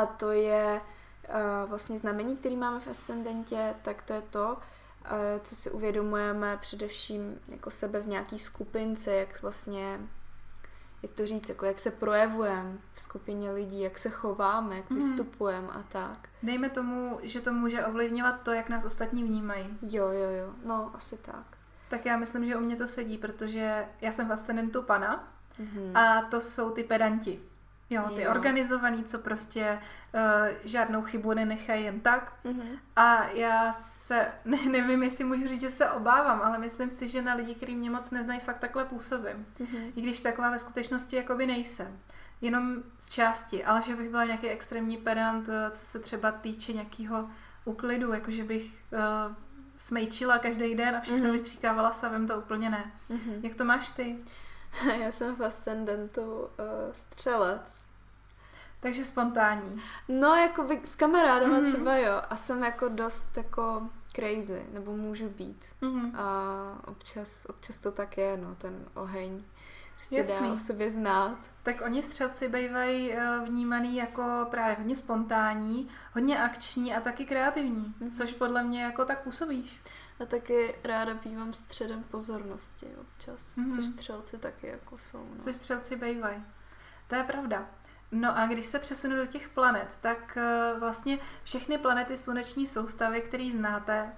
a to je uh, vlastně znamení, který máme v ascendentě, tak to je to, uh, co si uvědomujeme především jako sebe v nějaký skupince, jak vlastně jak to říct, jako jak se projevujeme v skupině lidí, jak se chováme, jak mhm. vystupujeme mm. a tak. Dejme tomu, že to může ovlivňovat to, jak nás ostatní vnímají. Jo, jo, jo, no asi tak. Tak já myslím, že u mě to sedí, protože já jsem v ascendentu pana mm-hmm. a to jsou ty pedanti. Jo, ty jo. organizovaný, co prostě uh, žádnou chybu nenechají jen tak. Mm-hmm. A já se, ne, nevím, jestli můžu říct, že se obávám, ale myslím si, že na lidi, kteří mě moc neznají, fakt takhle působím. Mm-hmm. I když taková ve skutečnosti jakoby nejsem. Jenom z části, ale že bych byla nějaký extrémní pedant, eh, co se třeba týče nějakého úklidu, jakože bych uh, smejčila každý den a všechno mm-hmm. vystříkávala savem, to úplně ne. Mm-hmm. Jak to máš ty? Já jsem v ascendentu uh, střelec. Takže spontánní. No, jako by s kamarádama mm-hmm. třeba jo. A jsem jako dost jako crazy, nebo můžu být. Mm-hmm. A občas, občas to tak je, no, ten oheň prostě dá o sobě znát. Tak oni střelci bývají eh, vnímaný jako právě hodně spontánní, hodně akční a taky kreativní, mm-hmm. což podle mě jako tak působíš. A taky ráda bývám středem pozornosti občas, mm-hmm. což střelci taky jako jsou. No. Což střelci bývají. To je pravda. No a když se přesunu do těch planet, tak eh, vlastně všechny planety sluneční soustavy, které znáte,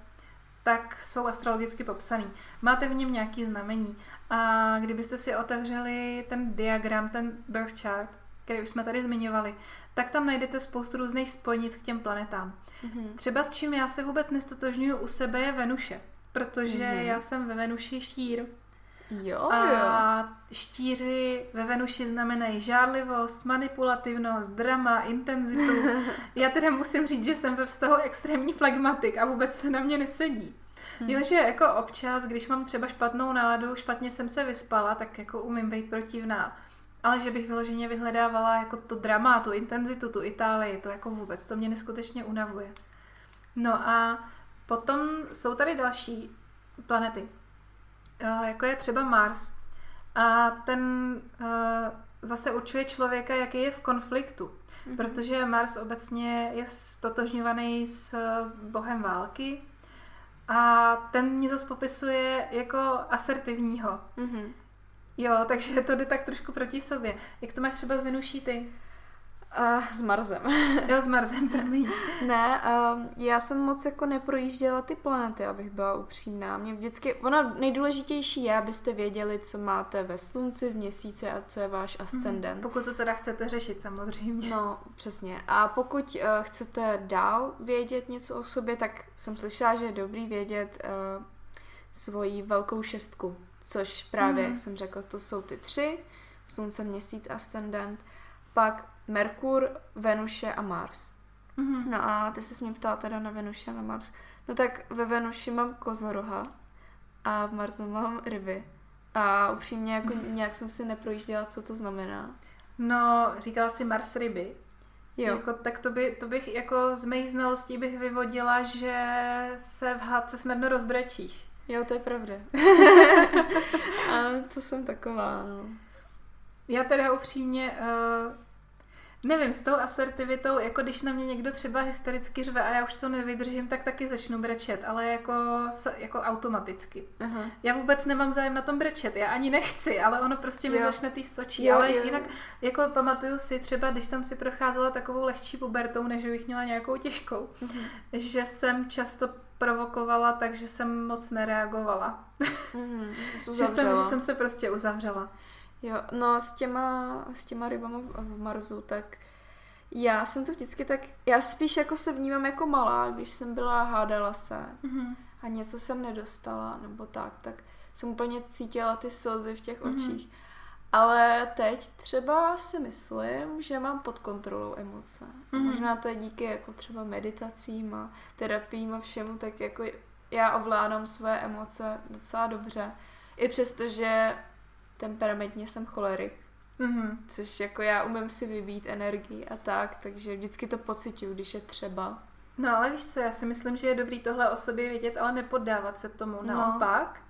tak jsou astrologicky popsaný. Máte v něm nějaký znamení. A kdybyste si otevřeli ten diagram, ten birth chart, který už jsme tady zmiňovali, tak tam najdete spoustu různých spojnic k těm planetám. Mm-hmm. Třeba s čím já se vůbec nestotožňuji u sebe je Venuše, protože mm-hmm. já jsem ve Venuši štír. Jo, a štíři ve Venuši znamenají žárlivost, manipulativnost, drama, intenzitu. Já teda musím říct, že jsem ve vztahu extrémní flegmatik a vůbec se na mě nesedí. Hmm. Jo, že jako občas, když mám třeba špatnou náladu, špatně jsem se vyspala, tak jako umím být protivná. Ale že bych vyloženě vyhledávala jako to drama, tu intenzitu, tu Itálii, to jako vůbec, to mě neskutečně unavuje. No a potom jsou tady další planety, uh, jako je třeba Mars. A ten uh, zase určuje člověka, jaký je v konfliktu. Mm-hmm. Protože Mars obecně je stotožňovaný s bohem války a ten mě zase popisuje jako asertivního. Mm-hmm. Jo, takže to jde tak trošku proti sobě. Jak to máš třeba s Venuší ty? Uh, s Marzem. jo, s Marzem, promiň. ne, uh, já jsem moc jako neprojížděla ty planety, abych byla upřímná. Mě vždycky, ono nejdůležitější je, abyste věděli, co máte ve slunci, v měsíci a co je váš mhm. ascendent. Mm, pokud to teda chcete řešit samozřejmě. No, přesně. A pokud uh, chcete dál vědět něco o sobě, tak jsem slyšela, že je dobrý vědět uh, svoji velkou šestku, což právě, mm. jak jsem řekla, to jsou ty tři, slunce, měsíc, ascendent. Pak Merkur, Venuše a Mars. Mm-hmm. No a ty se mě ptala teda na Venuše a na Mars. No tak ve Venuši mám kozoroha a v Marsu mám ryby. A upřímně jako nějak jsem si neprojížděla, co to znamená. No, říkala si Mars ryby. Jo. Jako, tak to, by, to bych jako z mých znalostí bych vyvodila, že se v hádce snadno rozbrečíš. Jo, to je pravda. a to jsem taková, no. Já teda upřímně uh, Nevím, s tou asertivitou, jako když na mě někdo třeba hystericky řve a já už to nevydržím, tak taky začnu brečet, ale jako, jako automaticky. Aha. Já vůbec nemám zájem na tom brečet, já ani nechci, ale ono prostě mi jo. začne týst sočí. Jo, ale jo. jinak, jako pamatuju si třeba, když jsem si procházela takovou lehčí pubertou, než bych měla nějakou těžkou, uh-huh. že jsem často provokovala, takže jsem moc nereagovala. Mm, že, jsem, že jsem se prostě uzavřela. Jo, no s těma, s těma rybama v, v Marzu, tak já jsem to vždycky tak, já spíš jako se vnímám jako malá, když jsem byla, hádala se mm-hmm. a něco jsem nedostala, nebo tak, tak jsem úplně cítila ty slzy v těch mm-hmm. očích. Ale teď třeba si myslím, že mám pod kontrolou emoce. Mm-hmm. Možná to je díky jako třeba meditacím a terapiím a všemu, tak jako já ovládám své emoce docela dobře. I přesto, že temperamentně jsem cholerik. Mm-hmm. Což jako já umím si vybít energii a tak, takže vždycky to pocituju, když je třeba. No ale víš co, já si myslím, že je dobrý tohle o sobě vědět, ale nepoddávat se tomu. No. Naopak,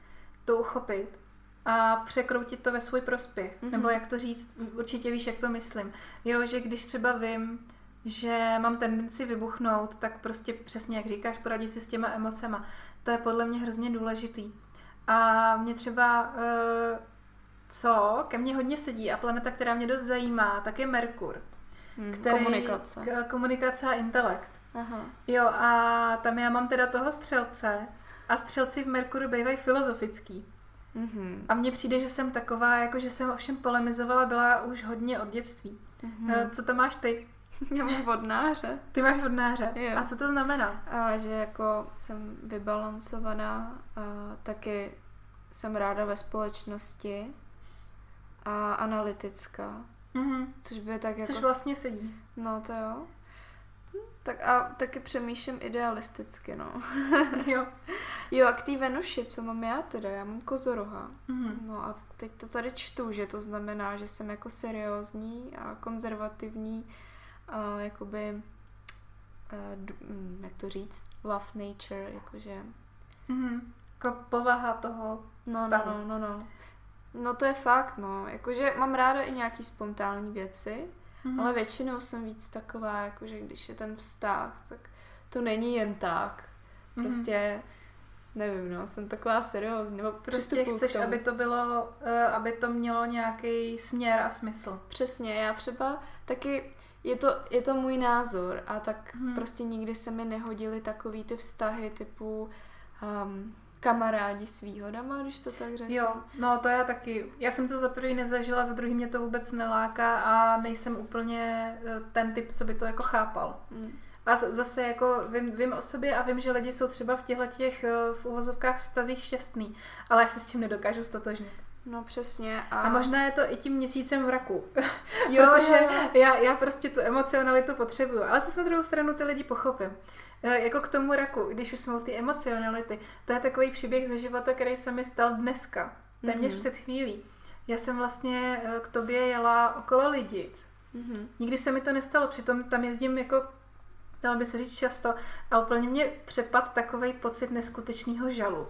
to uchopit a překroutit to ve svůj prospěch. Mm-hmm. Nebo jak to říct, určitě víš, jak to myslím. Jo, že když třeba vím, že mám tendenci vybuchnout, tak prostě přesně jak říkáš, poradit si s těma emocema. To je podle mě hrozně důležitý. A mě třeba uh, co ke mně hodně sedí a planeta, která mě dost zajímá, tak je Merkur. Hmm, který, komunikace. K, komunikace a intelekt. Aha. Jo a tam já mám teda toho střelce a střelci v Merkuru bývají filozofický. Mm-hmm. A mně přijde, že jsem taková, jako že jsem ovšem polemizovala, byla už hodně od dětství. Mm-hmm. Co to máš ty? Já mám vodnáře. Ty máš vodnáře. Jo. A co to znamená? A, že jako jsem vybalancovaná, a taky jsem ráda ve společnosti a analytická. Mm-hmm. Což by tak jako... Což vlastně sedí. No to jo. Tak a taky přemýšlím idealisticky, no. jo. Jo, a k té Venuši, co mám já teda? Já mám kozoroha. Mm-hmm. No a teď to tady čtu, že to znamená, že jsem jako seriózní a konzervativní a jakoby uh, jak to říct? Love nature, jakože... Mm-hmm. Jako povaha toho no, no, vztahu. No, no, no, no. No to je fakt, no. Jakože mám ráda i nějaký spontánní věci, mm-hmm. ale většinou jsem víc taková, jakože když je ten vztah, tak to není jen tak. Mhm. Prostě, mm-hmm. nevím, no, jsem taková seriózní. Nebo prostě chceš, aby to bylo, uh, aby to mělo nějaký směr a smysl. Přesně, já třeba taky, je to, je to můj názor a tak mm. prostě nikdy se mi nehodily takový ty vztahy typu um, kamarádi s výhodama, když to tak řeknu. Jo, no to já taky. Já jsem to za prvý nezažila, za druhý mě to vůbec neláká a nejsem úplně eh, ten typ, co by to jako chápal. Hmm. A zase jako vím, vím o sobě a vím, že lidi jsou třeba v těchto těch eh, v uvozovkách vztazích šťastný, ale já se s tím nedokážu stotožnit. No přesně. A... a možná je to i tím měsícem v raku. jo, Protože jo, jo. Já, já prostě tu emocionalitu potřebuju. Ale zase na druhou stranu ty lidi pochopím. Eh, jako k tomu raku, když už jsme ty emocionality, to je takový příběh ze života, který se mi stal dneska, téměř mm-hmm. před chvílí. já jsem vlastně eh, k tobě jela okolo lidic. Mhm. Nikdy se mi to nestalo, přitom tam jezdím jako, dalo by se říct často, a úplně mě přepad takový pocit neskutečného žalu.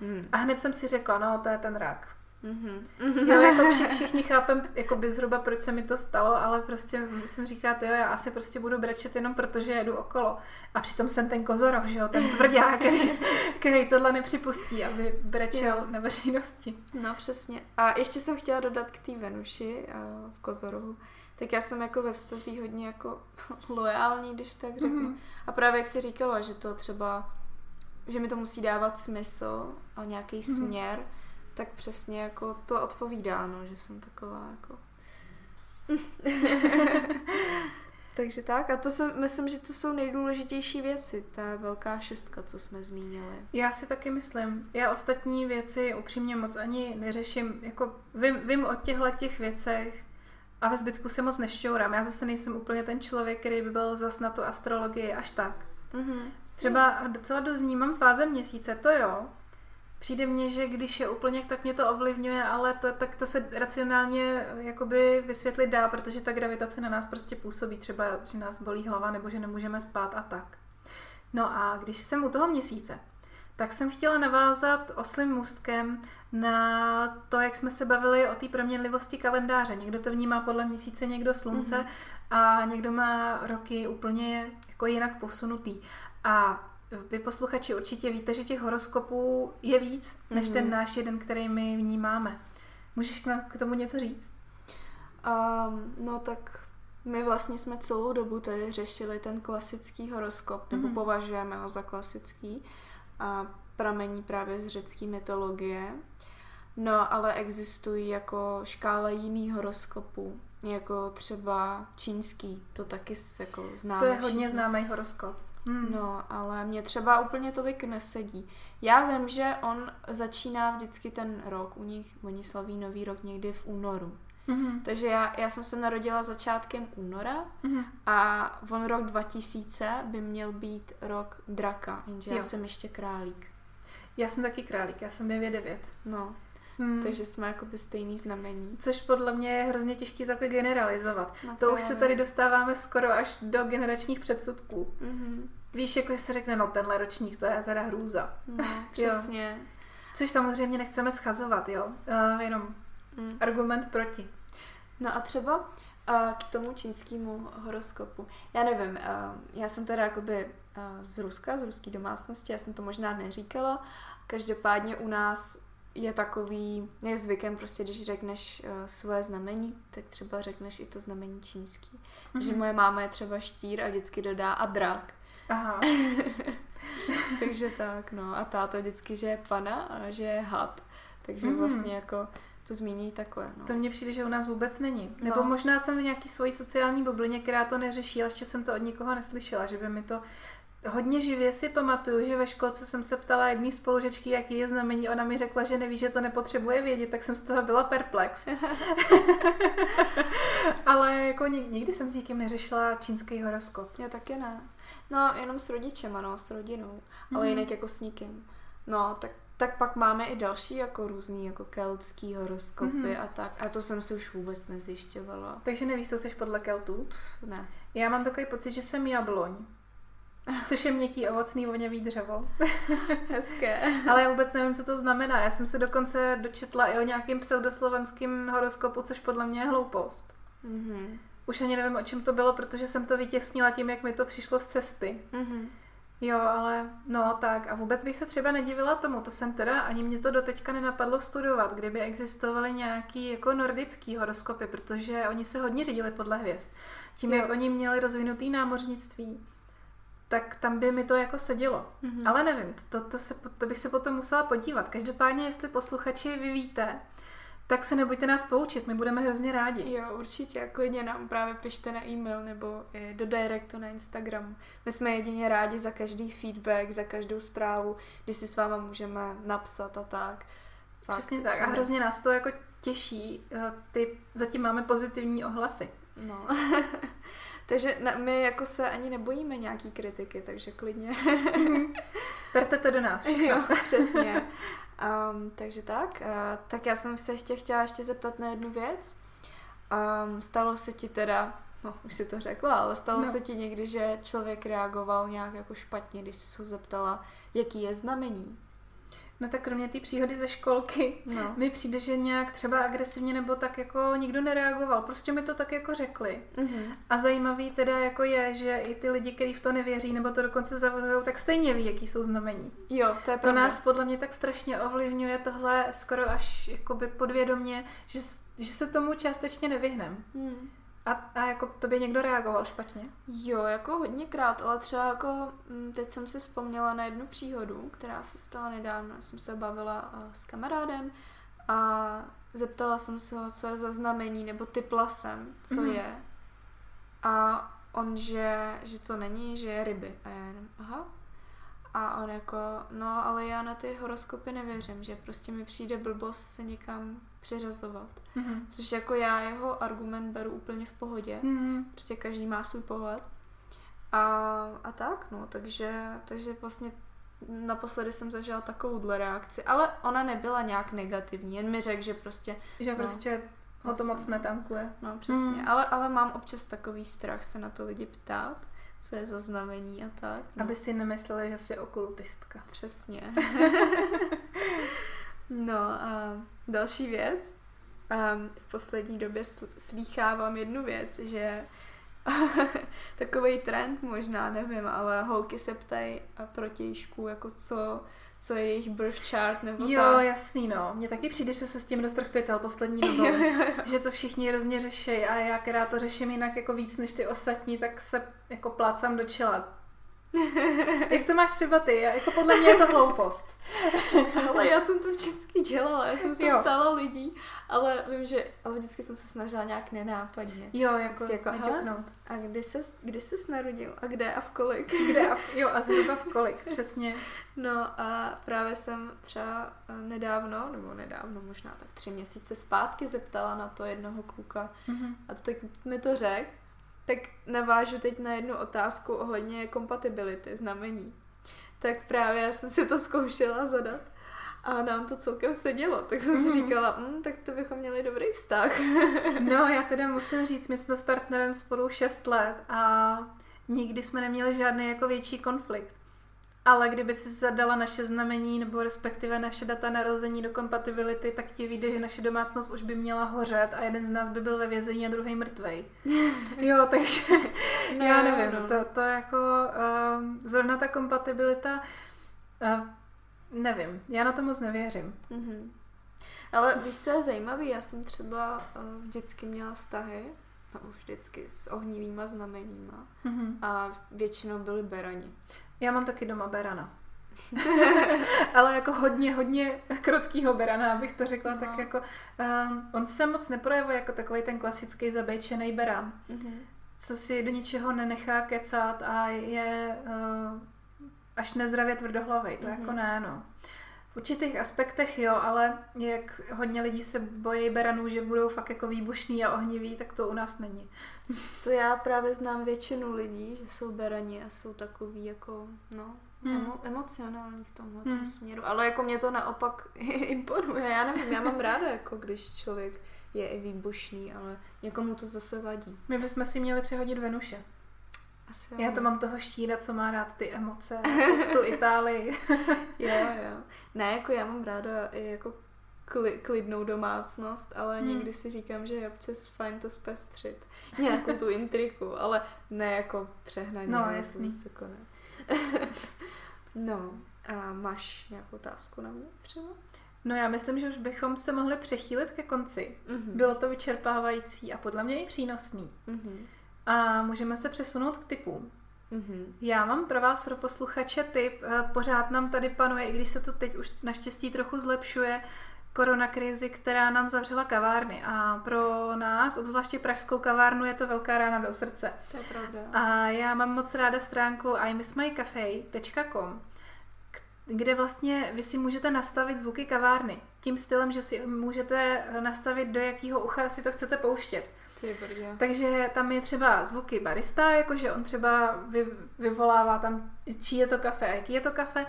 Mhm. A hned jsem si řekla, no to je ten rak. Mhm. Jo, jako vši, všichni chápem, jako by zhruba, proč se mi to stalo, ale prostě jsem říká, jo, já asi prostě budu brečet jenom protože jedu okolo. A přitom jsem ten kozorov, že jo, ten tvrdák, který, který tohle nepřipustí, aby brečel Jo. na veřejnosti. No přesně. A ještě jsem chtěla dodat k té Venuši a v Kozorohu. Tak já jsem jako ve vztazích hodně jako loajální, když tak řeknu. Mhm. A právě jak jsi říkala, že to třeba, že mi to musí dávat smysl a nějaký Mhm. směr, tak přesně jako to odpovídá, no, že jsem taková jako... Takže tak, a to jsem, myslím, že to jsou nejdůležitější věci, ta velká šestka, co jsme zmínili. Já si taky myslím. Já ostatní věci upřímně moc ani neřeším. Jako vím, vím o těchto těch věcech a ve zbytku se moc nešťourám. Já zase nejsem úplně ten člověk, který by byl zas na tu astrologii až tak. Mhm. Třeba docela dost vnímám fáze měsíce, to jo. Přijde mně, že když je úplně, tak mě to ovlivňuje, ale to, tak to se racionálně eh, jakoby vysvětlit dá, protože ta gravitace na nás prostě působí. Třeba, že nás bolí hlava nebo že nemůžeme spát a tak. No a když jsem u toho měsíce, tak jsem chtěla navázat oslým můstkem na to, jak jsme se bavili o té proměnlivosti kalendáře. Někdo to vnímá podle měsíce, někdo slunce Mhm. a někdo má roky úplně jako jinak posunutý. A vy posluchači určitě víte, že těch horoskopů je víc, než Mhm. ten náš jeden, který my vnímáme. Můžeš k nám k tomu něco říct? Um, no tak my vlastně jsme celou dobu tady řešili ten klasický horoskop, nebo Mhm. považujeme ho za klasický a pramení právě z řecké mytologie. No, ale existují jako škála jiných horoskopů, jako třeba čínský, to taky jako známe to je hodně všichni. známý horoskop. Hmm. No, ale mě třeba úplně tolik nesedí. Já vím, že on začíná vždycky ten rok, u nich, oni slaví nový rok někdy v únoru. Mhm. Takže já, já jsem se narodila začátkem února Mhm. a on rok 2000 by měl být rok draka, jenže já Jo. jsem ještě králík. Já jsem taky králík, já jsem 9-9. No, Hmm. takže jsme jakoby stejný znamení. Což podle mě je hrozně těžké takhle generalizovat. No To už se tady dostáváme skoro až do generačních předsudků. Mhm. Víš, jako se řekne, no tenhle ročník, to je teda hrůza. No, přesně. Což samozřejmě nechceme schazovat, jo. Uh, jenom Mm. argument proti. No a třeba a k tomu čínskému horoskopu. Já nevím, a já jsem teda jakoby a, z Ruska, z ruské domácnosti, já jsem to možná neříkala. Každopádně u nás je takový, je zvykem prostě, když řekneš uh, svoje znamení, tak třeba řekneš i to znamení čínský. Mm-hmm. Že Mhm. moje máma je třeba štír a vždycky dodá a drak. Aha. Takže tak, no. A táta vždycky, že je pana a že je had. Takže Mhm. vlastně jako to zmíní takhle, no. To mně přijde, že u nás vůbec není. Nebo No. možná jsem v nějaký svojí sociální bublině, která to neřeší, ale ještě jsem to od nikoho neslyšela, že by mi to Hodně živě si pamatuju, že ve školce jsem se ptala jedné spolužečky, jaký je znamení. Ona mi řekla, že neví, že to nepotřebuje vědět, tak jsem z toho byla perplex. Ale jako nik- nikdy jsem s nikým neřešila čínský horoskop. Já taky ne. No, jenom s rodičema, no, s rodinou. Ale Mhm. jinak jako s nikým. No, tak, tak pak máme i další jako různý, jako keltský horoskopy Mhm. a tak. A to jsem si už vůbec nezjišťovala. Takže nevíš, co jsi podle Keltů? Ne. Já mám takový pocit, že jsem jabloň. Což je měkký, ovocný, voněvý dřevo. Hezké. Ale já vůbec nevím, co to znamená. Já jsem se dokonce dočetla i o nějakým pseudoslovenským horoskopu, což podle mě je hloupost. Mhm. Už ani nevím, o čem to bylo, protože jsem to vytěsnila tím, jak mi to přišlo z cesty. Mhm. Jo, ale no tak a vůbec bych se třeba nedivila tomu, to jsem teda, ani mě to doteďka nenapadlo studovat, kdyby existovaly nějaký jako nordický horoskopy, protože oni se hodně řídili podle hvězd. Tím, Jo. jak oni měli rozvinutý námořnictví, tak tam by mi to jako sedělo. Mhm. Ale nevím, to, to, se, to bych se potom musela podívat. Každopádně, jestli posluchači vy víte, tak se nebojte nás poučit, my budeme hrozně rádi. Jo, určitě. Klidně nám právě pište na e-mail nebo do directu na Instagram. My jsme jedině rádi za každý feedback, za každou zprávu, když si s váma můžeme napsat a tak. Fakt, Přesně tak. A hrozně nás to jako těší. eh, Ty, zatím máme pozitivní ohlasy. No. takže na, my jako se ani nebojíme nějaký kritiky, takže klidně. Berte to do nás všechno. jo, přesně. Um, takže tak. Uh, tak já jsem se ještě chtěla ještě zeptat na jednu věc. Um, stalo se ti teda, no už si to řekla, ale stalo no. se ti někdy, že člověk reagoval nějak jako špatně, když jsi se zeptala, jaký je znamení? No tak kromě té příhody ze školky no. mi přijde, že nějak třeba agresivně nebo tak jako nikdo nereagoval. Prostě mi to tak jako řekli. Mm-hmm. A zajímavý teda jako je, že i ty lidi, kteří v to nevěří nebo to dokonce zavrhují, tak stejně ví, jaký jsou znamení. Jo, to je To nás podle mě tak strašně ovlivňuje tohle skoro až jakoby podvědomě, že, že se tomu částečně nevyhneme. Mm. A, a jako tobě někdo reagoval špatně? Jo, jako hodněkrát, ale třeba jako mm, teď jsem si vzpomněla na jednu příhodu, která se stala nedávno. Jsem se bavila s kamarádem a zeptala jsem se ho, co je za znamení, nebo typla jsem, co mm-hmm. je. A on, že, že to není, že je ryby. A já jenom, aha, a on jako, no ale já na ty horoskopy nevěřím, že prostě mi přijde blbost se někam přiřazovat. Mm-hmm. Což jako já jeho argument beru úplně v pohodě. Mm-hmm. Prostě každý má svůj pohled. A, a tak, no, takže, takže vlastně naposledy jsem zažila takovouhle reakci, ale ona nebyla nějak negativní, jen mi řekl, že prostě... Že no, prostě ho to moc netankuje. No, přesně, mm. ale, ale mám občas takový strach se na to lidi ptát co je za znamení a tak. No. Aby si nemysleli, že jsi okultistka. Přesně. no a další věc. Um, v poslední době slýchávám jednu věc, že takový trend možná, nevím, ale holky se ptají protějšku, jako co co je jejich birth chart nebo Jo, tak. jasný, no. Mně taky přijde, že se s tím dost pytel poslední dobou. že to všichni hrozně řeší a já, která to řeším jinak jako víc než ty ostatní, tak se jako plácám do čela. Jak to máš třeba ty? Jako podle mě je to hloupost. ale já jsem to vždycky dělala, já jsem se jo. ptala lidí, ale vím, že ale vždycky jsem se snažila nějak nenápadně. Jo, jako, jako a kdy se, kdy jsi narodil? A kde a v kolik? Kde a v, jo, a zhruba v kolik, přesně. No a právě jsem třeba eh, nedávno, nebo nedávno, možná tak tři měsíce zpátky zeptala na to jednoho kluka mm-hmm. a tak mi to řekl tak navážu teď na jednu otázku ohledně kompatibility, znamení. Tak právě jsem si to zkoušela zadat a nám to celkem sedělo, tak jsem si mhm. říkala, mm, tak to bychom měli dobrý vztah. no, já teda musím říct, my jsme s partnerem spolu 6 let a nikdy jsme neměli žádný jako větší konflikt. Ale kdyby si zadala naše znamení nebo respektive naše data narození do kompatibility, tak ti vyjde, že naše domácnost už by měla hořet a jeden z nás by byl ve vězení a druhý mrtvej. jo, takže no, já nevím, no. to, to jako uh, zrovna ta kompatibilita, uh, nevím, já na to moc nevěřím. Mm-hmm. Ale víš, co je zajímavé? Já jsem třeba uh, vždycky měla vztahy, no vždycky, s ohnivýma znameníma mm-hmm. a většinou byly berani. Já mám taky doma berana. Ale jako hodně, hodně krotkýho berana, abych to řekla, no. tak jako um, on se moc neprojevuje jako takový ten klasický zabejčený beran, mm-hmm. co si do ničeho nenechá kecat a je uh, až nezdravě tvrdohlavej, to mm-hmm. jako ne, no. V určitých aspektech jo, ale jak hodně lidí se bojí beranů, že budou fakt jako výbušný a ohniví, tak to u nás není. To já právě znám většinu lidí, že jsou berani a jsou takový jako, no, hmm. emo, emocionální v tomhle hmm. směru. Ale jako mě to naopak imponuje. Já nevím, já mám ráda, jako když člověk je i výbušný, ale někomu to zase vadí. My bychom si měli přehodit Venuše. Asi Já to mám toho štíra, co má rád ty emoce, tu Itálii. jo, jo. Ne, jako já mám ráda i jako kli, klidnou domácnost, ale hmm. někdy si říkám, že je občas fajn to zpestřit. Nějakou tu intriku, ale ne jako přehnaně. No, jasný. Jako ne. no, a máš nějakou otázku na mě třeba? No já myslím, že už bychom se mohli přechýlit ke konci. Mm-hmm. Bylo to vyčerpávající a podle mě i přínosný. Mm-hmm. A můžeme se přesunout k typům. Mm-hmm. Já mám pro vás, pro posluchače, tip. Eh, pořád nám tady panuje, i když se to teď už naštěstí trochu zlepšuje, koronakrizi, která nám zavřela kavárny. A pro nás, obzvláště pražskou kavárnu, je to velká rána do srdce. To je pravda. A já mám moc ráda stránku imissmycafe.com, kde vlastně vy si můžete nastavit zvuky kavárny. Tím stylem, že si můžete nastavit, do jakého ucha si to chcete pouštět. Takže tam je třeba zvuky barista, jakože on třeba vy, vyvolává tam, čí je to kafe a jaký je to kafe.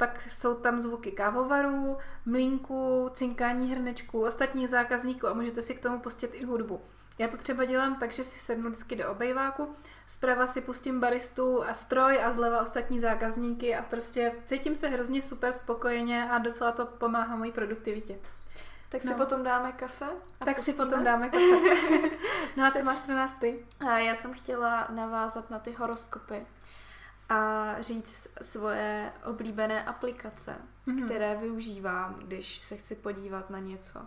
Pak jsou tam zvuky kávovarů, mlínků, cinkání hrnečků, ostatních zákazníků a můžete si k tomu pustit i hudbu. Já to třeba dělám tak, že si sednu vždycky do obejváku, zprava si pustím baristu a stroj a zleva ostatní zákazníky a prostě cítím se hrozně super spokojeně a docela to pomáhá mojí produktivitě. Tak si no. potom dáme kafe? A tak pustíme? si potom dáme kafe. no a co máš pro nás ty? A já jsem chtěla navázat na ty horoskopy a říct svoje oblíbené aplikace, mm-hmm. které využívám, když se chci podívat na něco.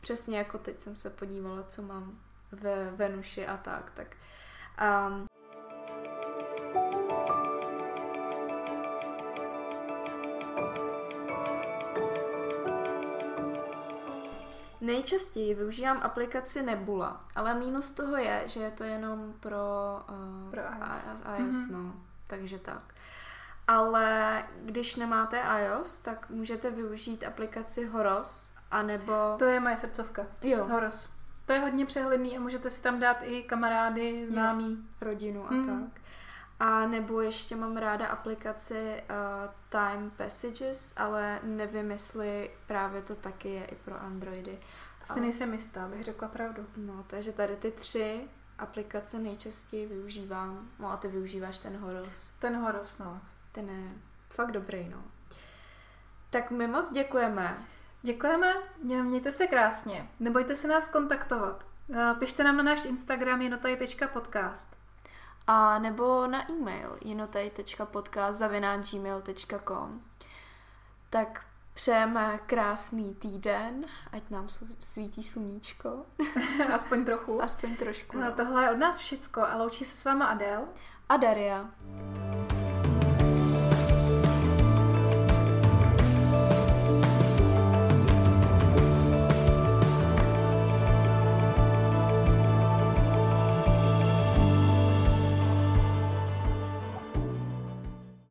Přesně jako teď jsem se podívala, co mám ve Venuši a tak. tak um, Nejčastěji využívám aplikaci Nebula, ale mínus toho je, že je to jenom pro, uh, pro iOS, iOS mm-hmm. no, takže tak. Ale když nemáte iOS, tak můžete využít aplikaci Horos, anebo... To je moje srdcovka. Jo. Horos. To je hodně přehledný a můžete si tam dát i kamarády, známí. Jo. Rodinu a mm. tak. A nebo ještě mám ráda aplikaci uh, Time Passages, ale nevím, jestli právě to taky je i pro Androidy. To si ale... nejsem jistá, abych řekla pravdu. No, takže tady ty tři aplikace nejčastěji využívám. No a ty využíváš ten Horos. Ten Horos, no. Ten je fakt dobrý, no. Tak my moc děkujeme. Děkujeme, mějte se krásně. Nebojte se nás kontaktovat. Eh, pište nám na náš Instagram jenotaj.podcast a nebo na e-mail jenotaj.podcast.gmail.com Tak přejeme krásný týden, ať nám svítí sluníčko. Aspoň trochu. Aspoň trošku. No. no. Tohle je od nás všecko a loučí se s váma Adel. A Daria.